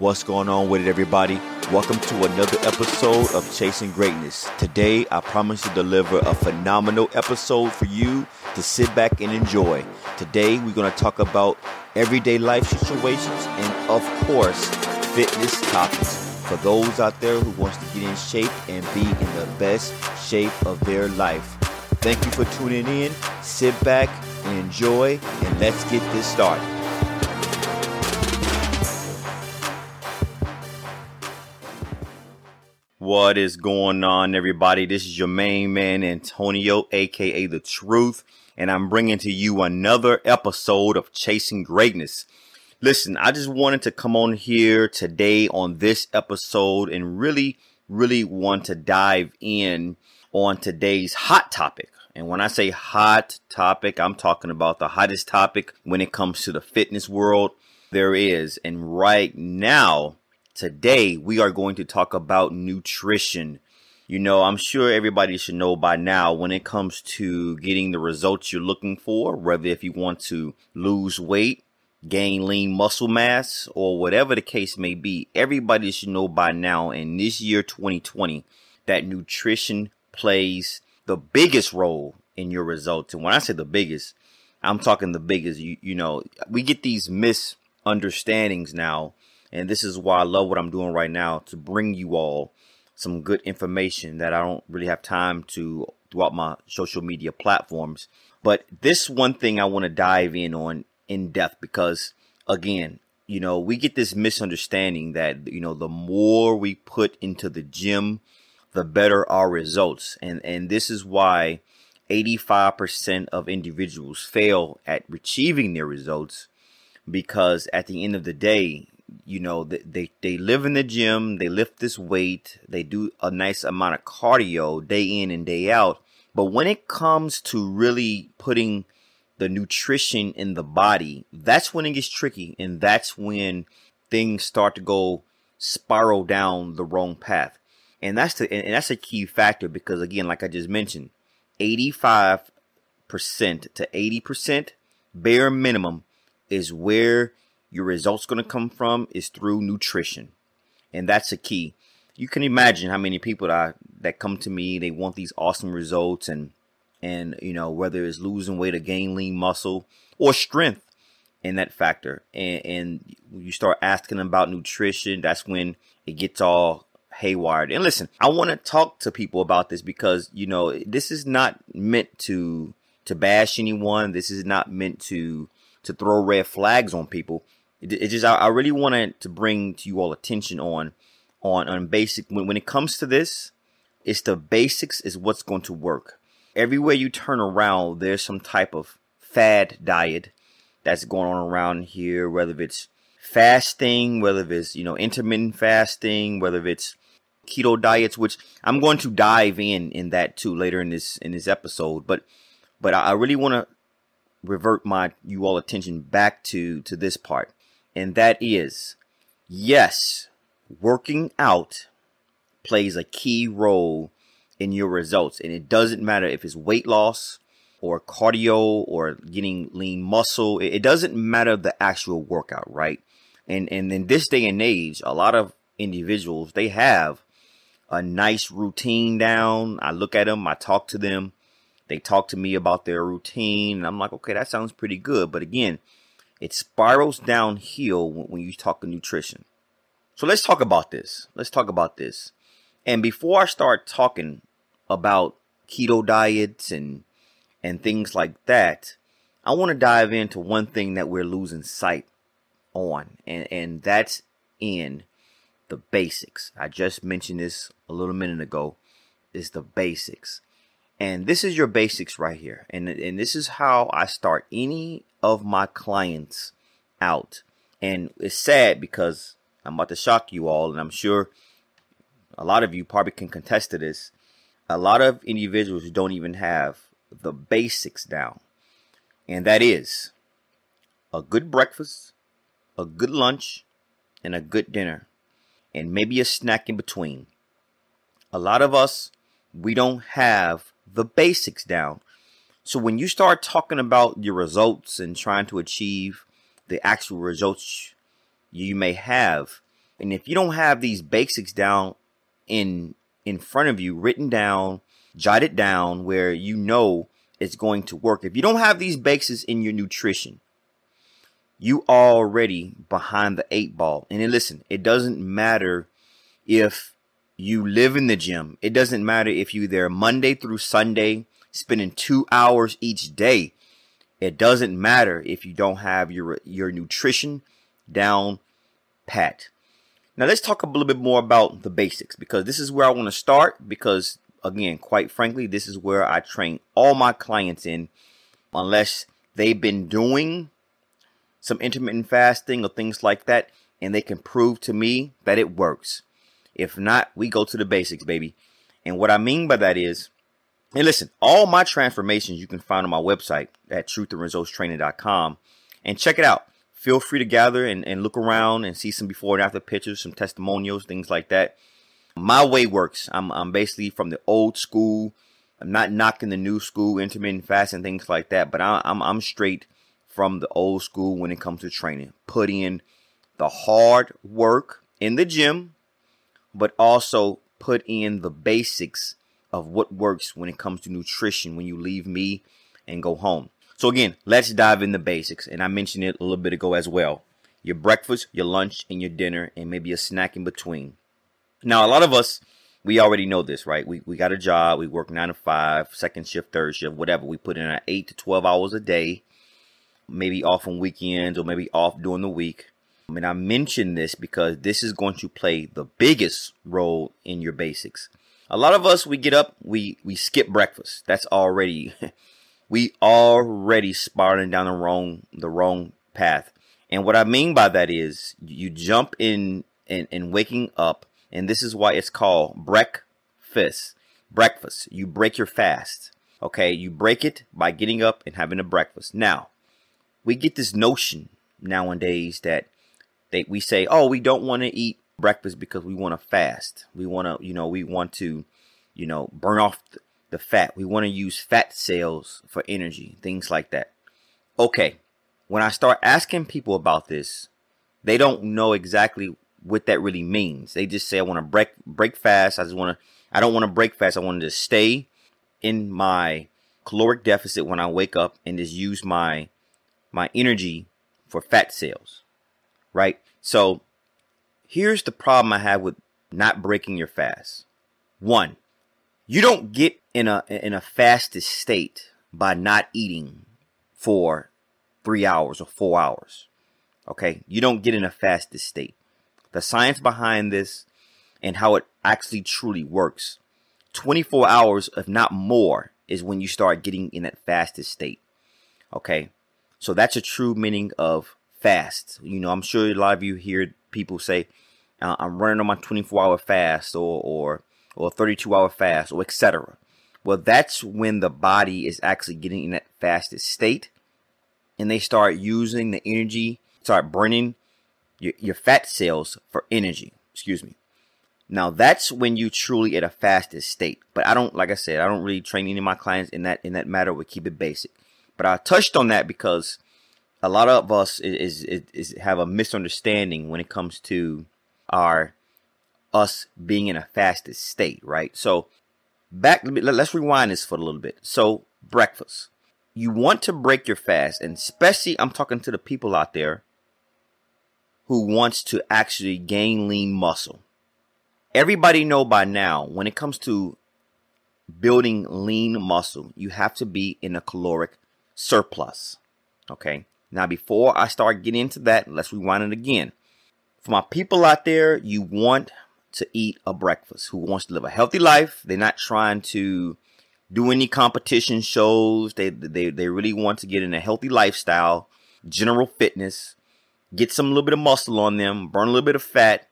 What's going on with it, everybody? Welcome to another episode of Chasing Greatness. Today, I promise to deliver a phenomenal episode for you to sit back and enjoy. Today, we're going to talk about everyday life situations and, of course, fitness topics for those out there who wants to get in shape and be in the best shape of their life. Thank you for tuning in. Sit back and enjoy, and let's get this started. What is going on, everybody? This is your main man, Antonio, aka The Truth, and I'm bringing to you another episode of Chasing Greatness. Listen, I just wanted to come on here today on this episode and really, really want to dive in on today's hot topic. And when I say hot topic, I'm talking about the hottest topic when it comes to the fitness world there is. And right now, Today, we are going to talk about nutrition. You know, I'm sure everybody should know by now when it comes to getting the results you're looking for, whether if you want to lose weight, gain lean muscle mass, or whatever the case may be, everybody should know by now in this year 2020 that nutrition plays the biggest role in your results. And when I say the biggest, I'm talking the biggest. You, you know, we get these misunderstandings now and this is why I love what I'm doing right now to bring you all some good information that I don't really have time to throughout my social media platforms. But this one thing I want to dive in on in depth because again, you know, we get this misunderstanding that, you know, the more we put into the gym, the better our results. And and this is why 85% of individuals fail at achieving their results because at the end of the day, you know they they live in the gym they lift this weight they do a nice amount of cardio day in and day out. But when it comes to really putting the nutrition in the body that's when it gets tricky and that's when things start to go spiral down the wrong path. And that's the and that's a key factor because again like i just mentioned 85% to 80% bare minimum is where your results going to come from is through nutrition. And that's a key. You can imagine how many people that, that come to me, they want these awesome results and, and, you know, whether it's losing weight or gain lean muscle or strength in that factor. And, and you start asking them about nutrition, that's when it gets all haywired. And listen, I want to talk to people about this because, you know, this is not meant to, to bash anyone. This is not meant to, to throw red flags on people it, it just I, I, really wanted to bring to you all attention on on on basic when when it comes to this, it's the basics is what's going to work. Everywhere you turn around, there's some type of fad diet that's going on around here, whether it's fasting, whether it's you know intermittent fasting, whether it's keto diets, which I'm going to dive in in that too later in this in this episode. But but I really want to revert my you all attention back to to this part and that is yes, working out plays a key role in your results. And it doesn't matter if it's weight loss or cardio or getting lean muscle. It doesn't matter the actual workout, right? And and in this day and age, a lot of individuals they have a nice routine down. I look at them, I talk to them, they talk to me about their routine, and I'm like, okay, that sounds pretty good. But again, it spirals downhill when, you talk nutrition. So let's talk about this. Let's talk about this. And before I start talking about keto diets and and things like that, I want to dive into one thing that we're losing sight on, and and that's in the basics. I just mentioned this a little minute ago. Is the basics. And this is your basics right here. And, and this is how I start any of my clients out. And it's sad because I'm about to shock you all, and I'm sure a lot of you probably can contest to this. A lot of individuals don't even have the basics down. And that is a good breakfast, a good lunch, and a good dinner, and maybe a snack in between. A lot of us, we don't have the basics down. So when you start talking about your results and trying to achieve the actual results you may have, And if you don't have these basics down in in front of you, written down, jotted down where you know it's going to work. If you don't have these basics in your nutrition, you already behind the eight ball. And then listen, it doesn't matter if you live in the gym. It doesn't matter if you're there Monday through Sunday, spending two hours each day. It doesn't matter if you don't have your your nutrition down pat. Now let's talk a little bit more about the basics because this is where I want to start because again, quite frankly, this is where I train all my clients in unless they've been doing some intermittent fasting or things like that and they can prove to me that it works. If not, we go to the basics, baby. And what I mean by that is, and listen, all my transformations you can find on my website at truthandresultstraining.com and check it out. Feel free to gather and, and look around and see some before and after pictures, some testimonials, things like that. My way works. I'm, I'm basically from the old school. I'm not knocking the new school, intermittent fasting, things like that, but I, I'm, I'm straight from the old school when it comes to training. Put in the hard work in the gym, but also put in the basics of what works when it comes to nutrition when you leave me and go home. So again, let's dive in the basics. And I mentioned it a little bit ago as well. Your breakfast, your lunch, and your dinner, and maybe a snack in between. Now, a lot of us, we already know this, right? We, we got a job, we work nine to five, second shift, third shift, whatever. We put in our eight to 12 hours a day, maybe off on weekends or maybe off during the week. And I mention this because this is going to play the biggest role in your basics. A lot of us, we get up, we, we skip breakfast. That's already, we already spiraling down the wrong, the wrong path. And what I mean by that is you jump in and, and waking up, and this is why it's called breakfast. Breakfast. You break your fast. Okay. You break it by getting up and having a breakfast. Now, we get this notion nowadays that they we say, oh, we don't want to eat breakfast because we want to fast. We want to, you know, we want to, you know, burn off the fat. We want to use fat cells for energy, things like that. Okay, when I start asking people about this, they don't know exactly what that really means. They just say, I want to break break fast. I just want to. I don't want to break fast. I want to stay in my caloric deficit when I wake up and just use my my energy for fat cells right? So here's the problem I have with not breaking your fast. One, you don't get in a in a fasted state by not eating for three hours or four hours. Okay, you don't get in a fasted state. The science behind this and how it actually truly works. 24 hours, if not more, is when you start getting in that fasted state. Okay, so that's a true meaning of fast. You know, I'm sure a lot of you hear people say, uh, "I'm running on my 24 hour fast," or or or 32 hour fast, or etc. Well, that's when the body is actually getting in that fasted state, and they start using the energy, start burning your, your fat cells for energy. Excuse me. Now that's when you truly at a fasted state. But I don't, like I said, I don't really train any of my clients in that in that matter. We keep it basic. But I touched on that because a lot of us is, is, is have a misunderstanding when it comes to our us being in a fasted state, right? So back, let's rewind this for a little bit. So breakfast, you want to break your fast, and especially I'm talking to the people out there who wants to actually gain lean muscle. Everybody know by now when it comes to building lean muscle, you have to be in a caloric surplus. Okay. Now, before I start getting into that, let's rewind it again. For my people out there, you want to eat a breakfast who wants to live a healthy life. They're not trying to do any competition shows. They, they, they really want to get in a healthy lifestyle, general fitness, get some little bit of muscle on them, burn a little bit of fat.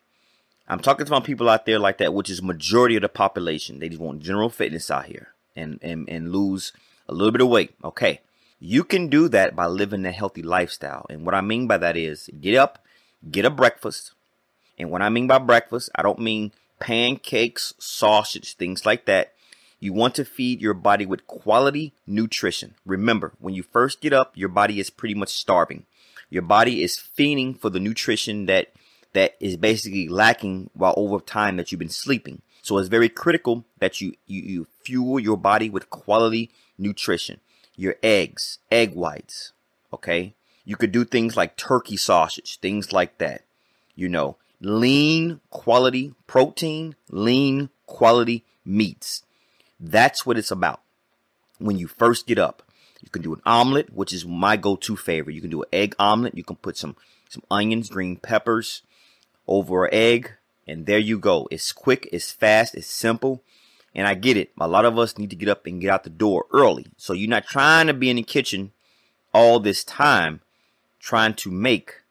I'm talking to my people out there like that, which is majority of the population. They just want general fitness out here and, and, and lose a little bit of weight. Okay. You can do that by living a healthy lifestyle. And what I mean by that is get up, get a breakfast. And what I mean by breakfast, I don't mean pancakes, sausage, things like that. You want to feed your body with quality nutrition. Remember, when you first get up, your body is pretty much starving. Your body is feeding for the nutrition that that is basically lacking while over time that you've been sleeping. So it's very critical that you, you, you fuel your body with quality nutrition. Your eggs, egg whites, okay? You could do things like turkey sausage, things like that. You know, lean quality protein, lean quality meats. That's what it's about. When you first get up, you can do an omelet, which is my go-to favorite. You can do an egg omelet. You can put some some onions, green peppers over an egg, and there you go. It's quick, it's fast, it's simple. And I get it. A lot of us need to get up and get out the door early. So you're not trying to be in the kitchen all this time trying to make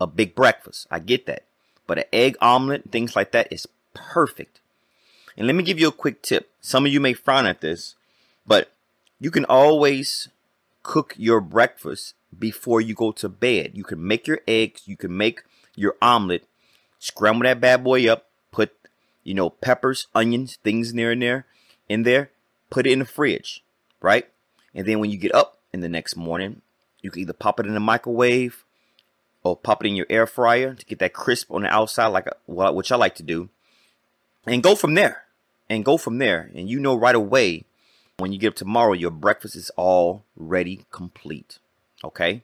a big breakfast. I get that. But an egg omelet, things like that is perfect. And let me give you a quick tip. Some of you may frown at this, but you can always cook your breakfast before you go to bed. You can make your eggs, you can make your omelet, scramble that bad boy up, you know, peppers, onions, things near and there, in there, put it in the fridge, right? And then when you get up in the next morning, you can either pop it in the microwave or pop it in your air fryer to get that crisp on the outside, like a, which I like to do, and go from there. And go from there. And you know right away when you get up tomorrow, your breakfast is already complete. Okay.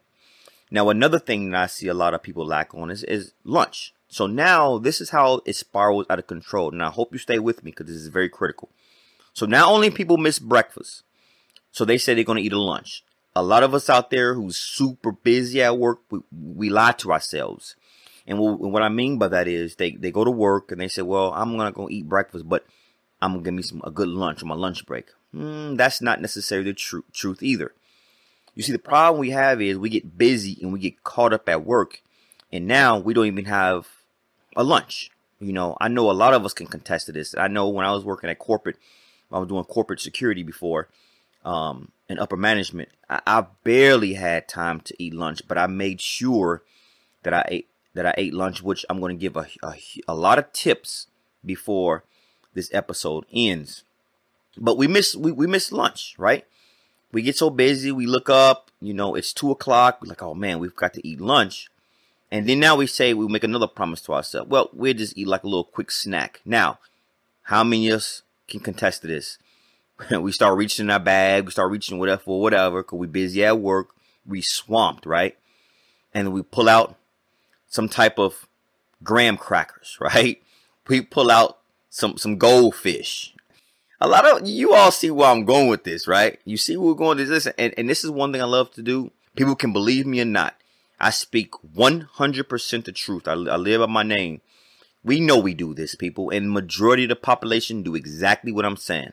Now, another thing that I see a lot of people lack on is, is lunch. So now this is how it spirals out of control. And I hope you stay with me because this is very critical. So not only people miss breakfast, so they say they're going to eat a lunch a lot of us out there who's super busy at work, we, we lie to ourselves. And what I mean by that is they, they go to work and they say, well, I'm going to go eat breakfast, but I'm going to give me some, a good lunch on my lunch break. Mm, that's not necessarily the tr- truth either. You see, the problem we have is we get busy and we get caught up at work. And now we don't even have a lunch. You know, I know a lot of us can contest to this. I know when I was working at corporate, I was doing corporate security before um, and upper management, I, I barely had time to eat lunch, but I made sure that I ate that I ate lunch, which I'm going to give a, a, a lot of tips before this episode ends. But we miss we, we miss lunch, right? We get so busy, we look up, you know, it's two o'clock. We're like, oh man, we've got to eat lunch. And then now we say we make another promise to ourselves. Well, we'll just eat like a little quick snack. Now, how many of us can contest to this? we start reaching in our bag, we start reaching whatever for whatever, cause we busy at work, we swamped, right? And we pull out some type of graham crackers, right? We pull out some some goldfish. A lot of you all see where I'm going with this, right? You see where we're going with this, and, and this is one thing I love to do. People can believe me or not. I speak 100% the truth. I, I live by my name. We know we do this, people, and majority of the population do exactly what I'm saying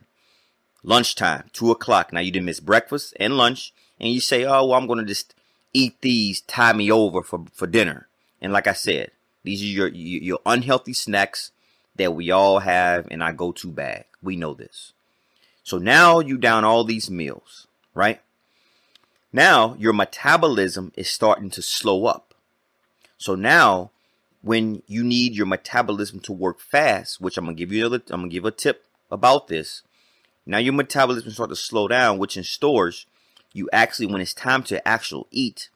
lunchtime, two o'clock. Now you didn't miss breakfast and lunch, and you say, "Oh, well, I'm to just eat these, tie me over for for dinner." And like I said, these are your your unhealthy snacks that we all have in our go-to bag. We know this. So now you down all these meals, right? Now your metabolism is starting to slow up. So now when you need your metabolism to work fast, which I'm gonna give you another, I'm gonna give a tip about this. Now your metabolism start to slow down, which in stores, you actually, when it's time to actually eat,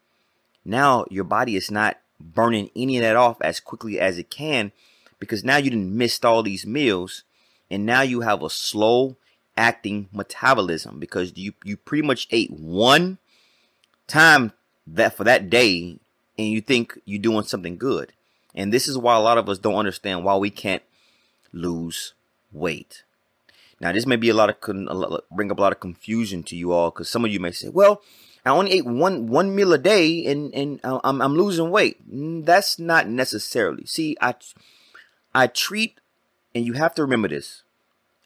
now your body is not burning any of that off as quickly as it can because now you didn't missed all these meals and now you have a slow acting metabolism because you, you pretty much ate one time that for that day and you think you're doing something good. And this is why a lot of us don't understand why we can't lose weight. Now, this may be a lot of bring up a lot of confusion to you all because some of you may say, "Well, I only ate one one meal a day and and I'm I'm losing weight." Mm, that's not necessarily. See, I I treat, and you have to remember this.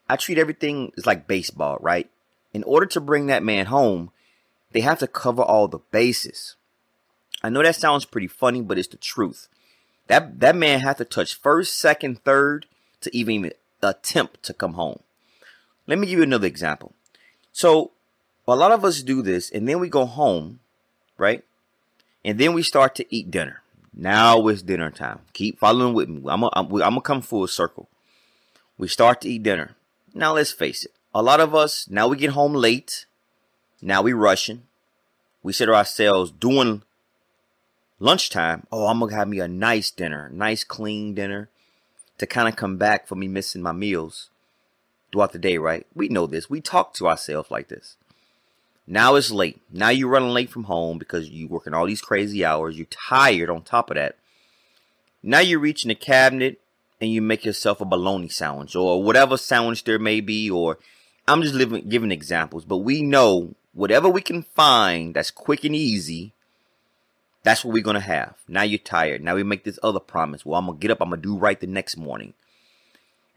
I treat everything as like baseball, right? In order to bring that man home, they have to cover all the bases. I know that sounds pretty funny, but it's the truth. That that man had to touch first, second, third to even attempt to come home. Let me give you another example. So, a lot of us do this, and then we go home, right? And then we start to eat dinner. Now it's dinner time. Keep following with me. I'm gonna come full circle. We start to eat dinner. Now let's face it. A lot of us now we get home late. Now we rushing. We sit ourselves doing lunchtime, oh, I'm gonna have me a nice dinner, nice clean dinner to kind of come back for me missing my meals throughout the day, right? We know this. We talk to ourselves like this. Now it's late. Now you're running late from home because you're working all these crazy hours. You're tired on top of that. Now you're reaching the cabinet and you make yourself a bologna sandwich or whatever sandwich there may be, or I'm just living, giving examples, but we know whatever we can find that's quick and easy, that's what we're going to have. Now you're tired. Now we make this other promise. Well, I'm going to get up. I'm going to do right the next morning.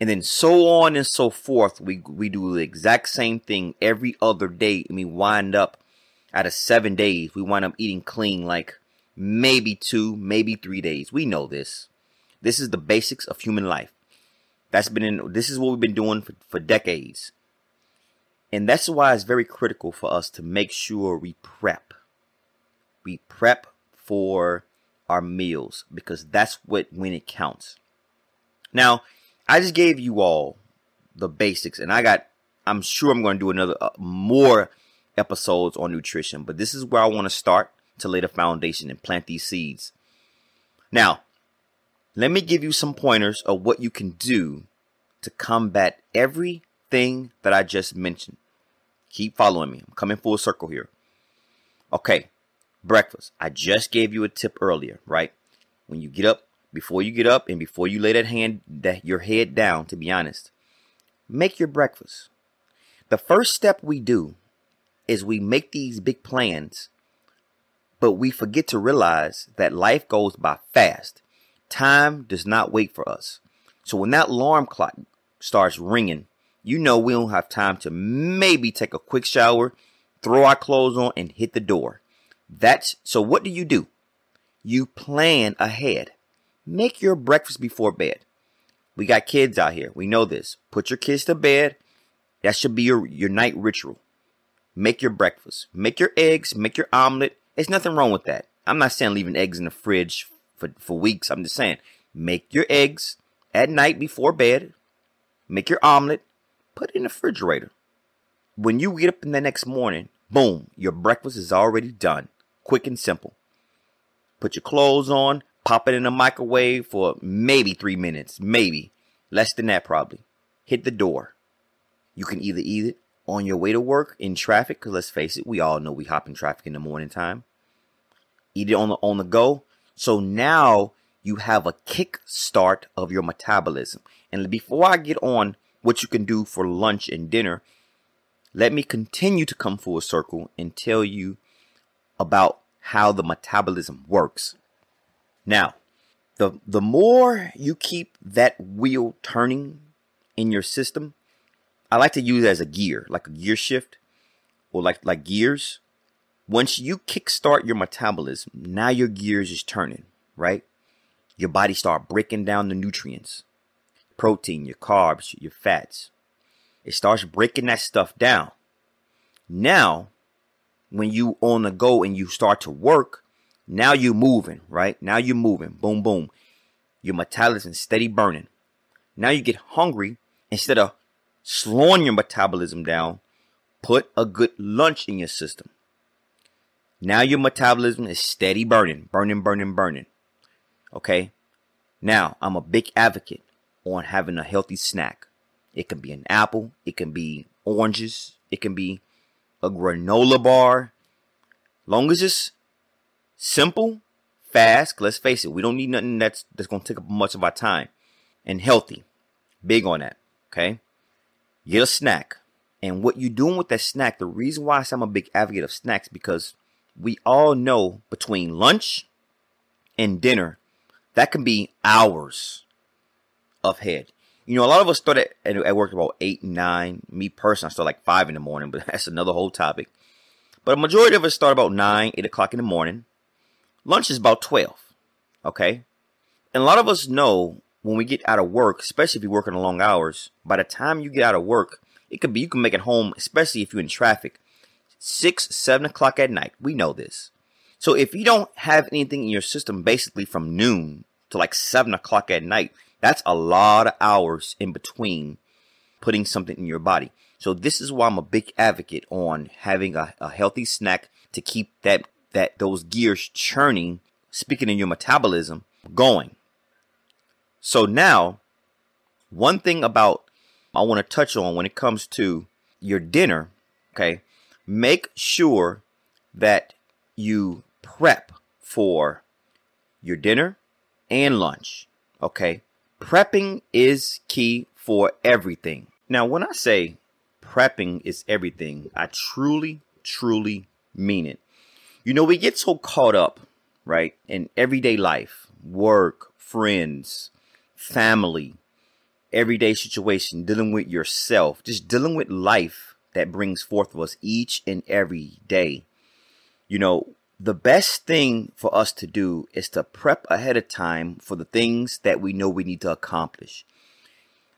And then so on and so forth. We, we do the exact same thing every other day. And we wind up out of seven days, we wind up eating clean like maybe two, maybe three days. We know this. This is the basics of human life. That's been in, this is what we've been doing for, for decades. And that's why it's very critical for us to make sure we prep. We prep for our meals because that's what when it counts. Now, I just gave you all the basics and I got I'm sure I'm going to do another uh, more episodes on nutrition, but this is where I want to start to lay the foundation and plant these seeds. Now, let me give you some pointers of what you can do to combat everything that I just mentioned. Keep following me. I'm coming full circle here. Okay, breakfast. I just gave you a tip earlier, right? When you get up, before you get up and before you lay that hand that your head down, to be honest, make your breakfast. The first step we do is we make these big plans, but we forget to realize that life goes by fast. Time does not wait for us. So when that alarm clock starts ringing, you know we don't have time to maybe take a quick shower, throw our clothes on, and hit the door. That's so what do you do? You plan ahead. Make your breakfast before bed. We got kids out here. We know this. Put your kids to bed. That should be your, your night ritual. Make your breakfast. Make your eggs. Make your omelet. There's nothing wrong with that. I'm not saying leaving eggs in the fridge for, for weeks. I'm just saying make your eggs at night before bed. Make your omelet put it in the refrigerator. When you get up in the next morning, boom, your breakfast is already done. Quick and simple. Put your clothes on, pop it in the microwave for maybe three minutes, maybe less than that, probably. Hit the door. You can either eat it on your way to work in traffic, because let's face it, we all know we hop in traffic in the morning time. Eat it on the on the go. So now you have a kick start of your metabolism. And before I get on what you can do for lunch and dinner, let me continue to come full circle and tell you about how the metabolism works. Now, the the more you keep that wheel turning in your system, I like to use it as a gear, like a gear shift or like like gears. Once you kickstart your metabolism, now your gears is turning, right? Your body start breaking down the nutrients protein, your carbs, your fats. It starts breaking that stuff down. Now, when you on the go and you start to work, now you're moving, right? Now you're moving. Boom, boom. Your metabolism steady burning. Now you get hungry. Instead of slowing your metabolism down, put a good lunch in your system. Now your metabolism is steady burning, burning, burning, burning. Okay? Now, I'm a big advocate on having a healthy snack. It can be an apple, it can be oranges, it can be a granola bar. Long as it's simple, fast, let's face it, we don't need nothing that's that's gonna take up much of our time. And healthy. Big on that. Okay? Get a snack. And what you're doing with that snack, the reason why I'm a big advocate of snacks, because we all know between lunch and dinner, that can be hours of head. You know, a lot of us start at, at work about eight nine. Me personally, I start like five in the morning, but that's another whole topic. But a majority of us start about nine, eight o'clock in the morning. Lunch is about 12. Okay. And a lot of us know when we get out of work, especially if you're working long hours, by the time you get out of work, it could be you can make it home, especially if you're in traffic, six, seven o'clock at night. We know this. So if you don't have anything in your system basically from noon to like seven o'clock at night, that's a lot of hours in between putting something in your body. So this is why I'm a big advocate on having a, a healthy snack to keep that that those gears churning speaking in your metabolism, going. So now, one thing about I want to touch on when it comes to your dinner, okay, make sure that you prep for your dinner and lunch, okay? Prepping is key for everything. Now, when I say prepping is everything, I truly, truly mean it. You know, we get so caught up, right, in everyday life, work, friends, family, everyday situation, dealing with yourself, just dealing with life that brings forth to us each and every day. You know, the best thing for us to do is to prep ahead of time for the things that we know we need to accomplish.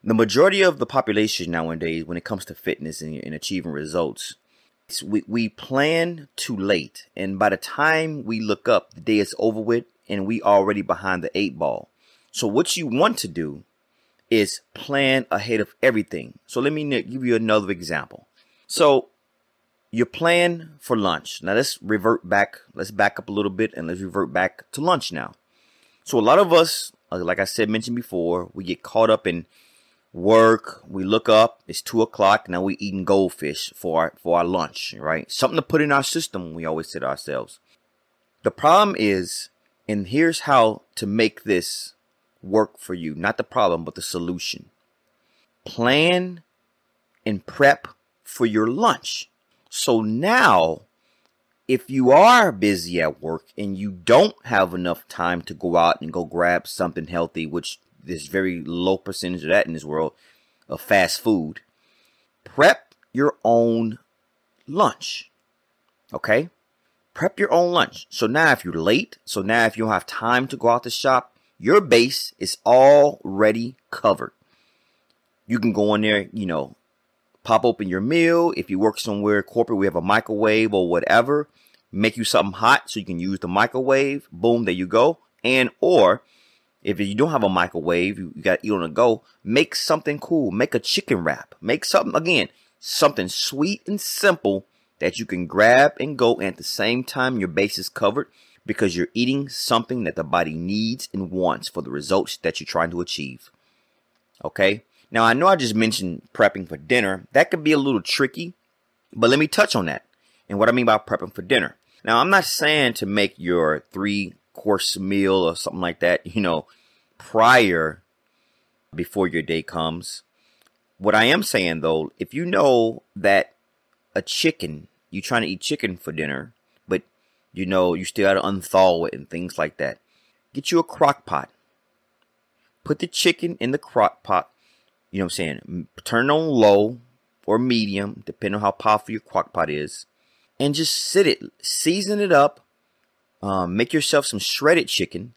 The majority of the population nowadays, when it comes to fitness and, and achieving results, we, we plan too late. And by the time we look up, the day is over with and we already behind the eight ball. So what you want to do is plan ahead of everything. So let me give you another example. So you plan for lunch. Now let's revert back. Let's back up a little bit and let's revert back to lunch now. So a lot of us, uh, like I said, mentioned before, we get caught up in work. We look up. It's two o'clock. Now we eating goldfish for our, for our lunch, right? Something to put in our system. We always say to ourselves. The problem is, and here's how to make this work for you. Not the problem, but the solution. Plan and prep for your lunch. So now, if you are busy at work and you don't have enough time to go out and go grab something healthy, which there's very low percentage of that in this world of fast food, prep your own lunch. Okay? Prep your own lunch. So now if you're late, so now if you don't have time to go out to shop, your base is already covered. You can go in there, you know, pop open your meal. If you work somewhere corporate, we have a microwave or whatever. Make you something hot so you can use the microwave. Boom, there you go. And or if you don't have a microwave, you, got to eat on the go. Make something cool. Make a chicken wrap. Make something again, something sweet and simple that you can grab and go. And at the same time, your base is covered because you're eating something that the body needs and wants for the results that you're trying to achieve. Okay. Now, I know I just mentioned prepping for dinner. That could be a little tricky, but let me touch on that and what I mean by prepping for dinner. Now, I'm not saying to make your three course meal or something like that, you know, prior before your day comes. What I am saying though, if you know that a chicken, you're trying to eat chicken for dinner, but you know, you still gotta unthaw it and things like that. Get you a crock pot. Put the chicken in the crock pot. You know what I'm saying? Turn on low or medium, depending on how powerful your crock pot is. And just sit it, season it up. Um, make yourself some shredded chicken.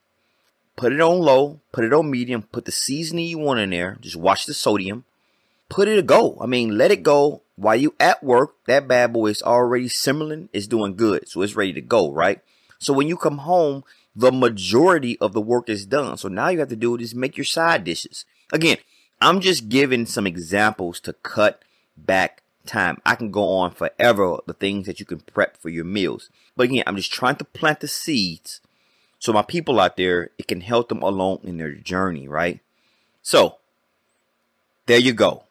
Put it on low, put it on medium, put the seasoning you want in there. Just watch the sodium. Put it go. I mean, let it go while you at work, that bad boy is already simmering, it's doing good. So it's ready to go, right? So when you come home, the majority of the work is done. So now you have to do is make your side dishes. Again, I'm just giving some examples to cut back time. I can go on forever the things that you can prep for your meals. But again, I'm just trying to plant the seeds so my people out there, it can help them along in their journey, right? So there you go.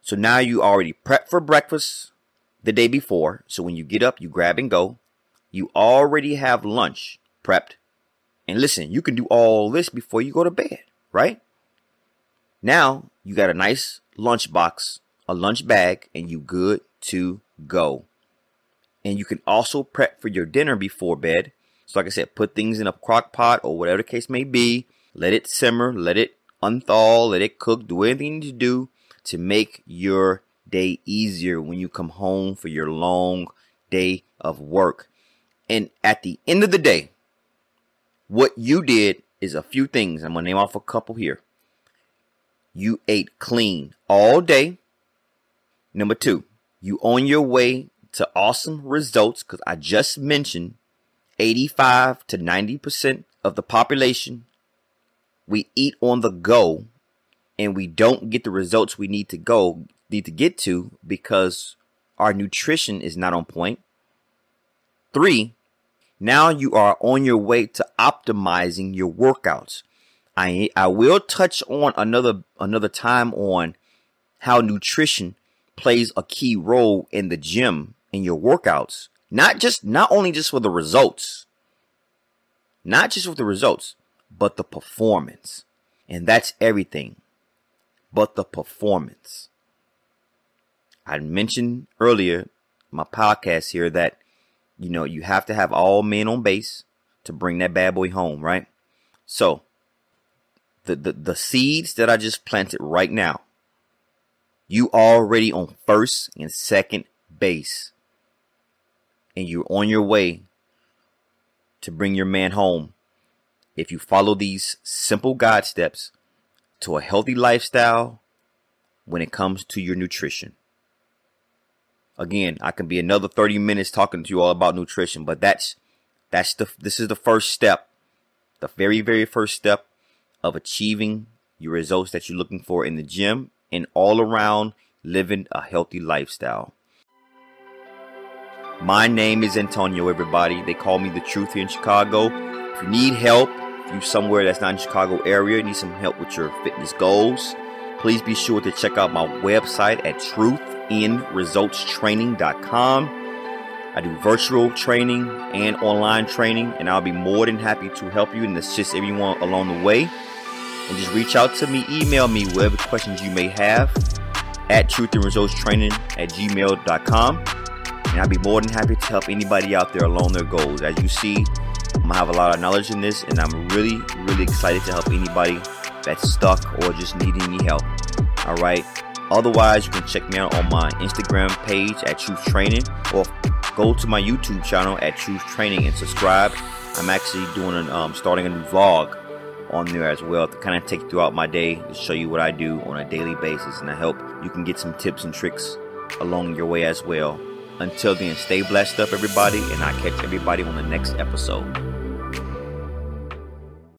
So now you already prep for breakfast the day before. So when you get up, you grab and go. You already have lunch prepped. And listen, you can do all this before you go to bed, right? Now you got a nice lunch box, a lunch bag, and you good to go. And you can also prep for your dinner before bed. So like I said, put things in a crock pot or whatever the case may be. Let it simmer, let it unthaw, let it cook, do anything you need to do to make your day easier when you come home for your long day of work. And at the end of the day, what you did is a few things. I'm going to name off a couple here. You ate clean all day. Number two, you on your way to awesome results because I just mentioned 85 to 90% of the population we eat on the go and we don't get the results we need to go need to get to because our nutrition is not on point. Three, Now you are on your way to optimizing your workouts. I I will touch on another another time on how nutrition plays a key role in the gym in your workouts. Not just not only just for the results. Not just with the results, but the performance. And that's everything. But the performance. I mentioned earlier my podcast here that you know you have to have all men on base to bring that bad boy home, right? So the the, the seeds that I just planted right now, you already on first and second base. And you're on your way to bring your man home if you follow these simple guide steps to a healthy lifestyle when it comes to your nutrition. Again, I can be another 30 minutes talking to you all about nutrition, but that's that's the this is the first step. The very very first step of achieving your results that you're looking for in the gym and all around living a healthy lifestyle. My name is Antonio, everybody. They call me the truth here in Chicago. If you need help, if you're somewhere that's not in Chicago area, need some help with your fitness goals, please be sure to check out my website at truthinresultstraining.com. I do virtual training and online training, and I'll be more than happy to help you and assist everyone along the way. And just reach out to me, email me whatever questions you may have at truthinresultstraining at gmail.com. And I'll be more than happy to help anybody out there along their goals. As you see, I'm gonna have a lot of knowledge in this, and I'm really, really excited to help anybody that's stuck or just needing any help. All right. Otherwise, you can check me out on my Instagram page at Truth Training or go to my YouTube channel at Truth Training and subscribe. I'm actually doing an um, starting a new vlog on there as well to kind of take you throughout my day to show you what I do on a daily basis, and I hope you can get some tips and tricks along your way as well. Until then, stay blessed up, everybody, and I catch everybody on the next episode.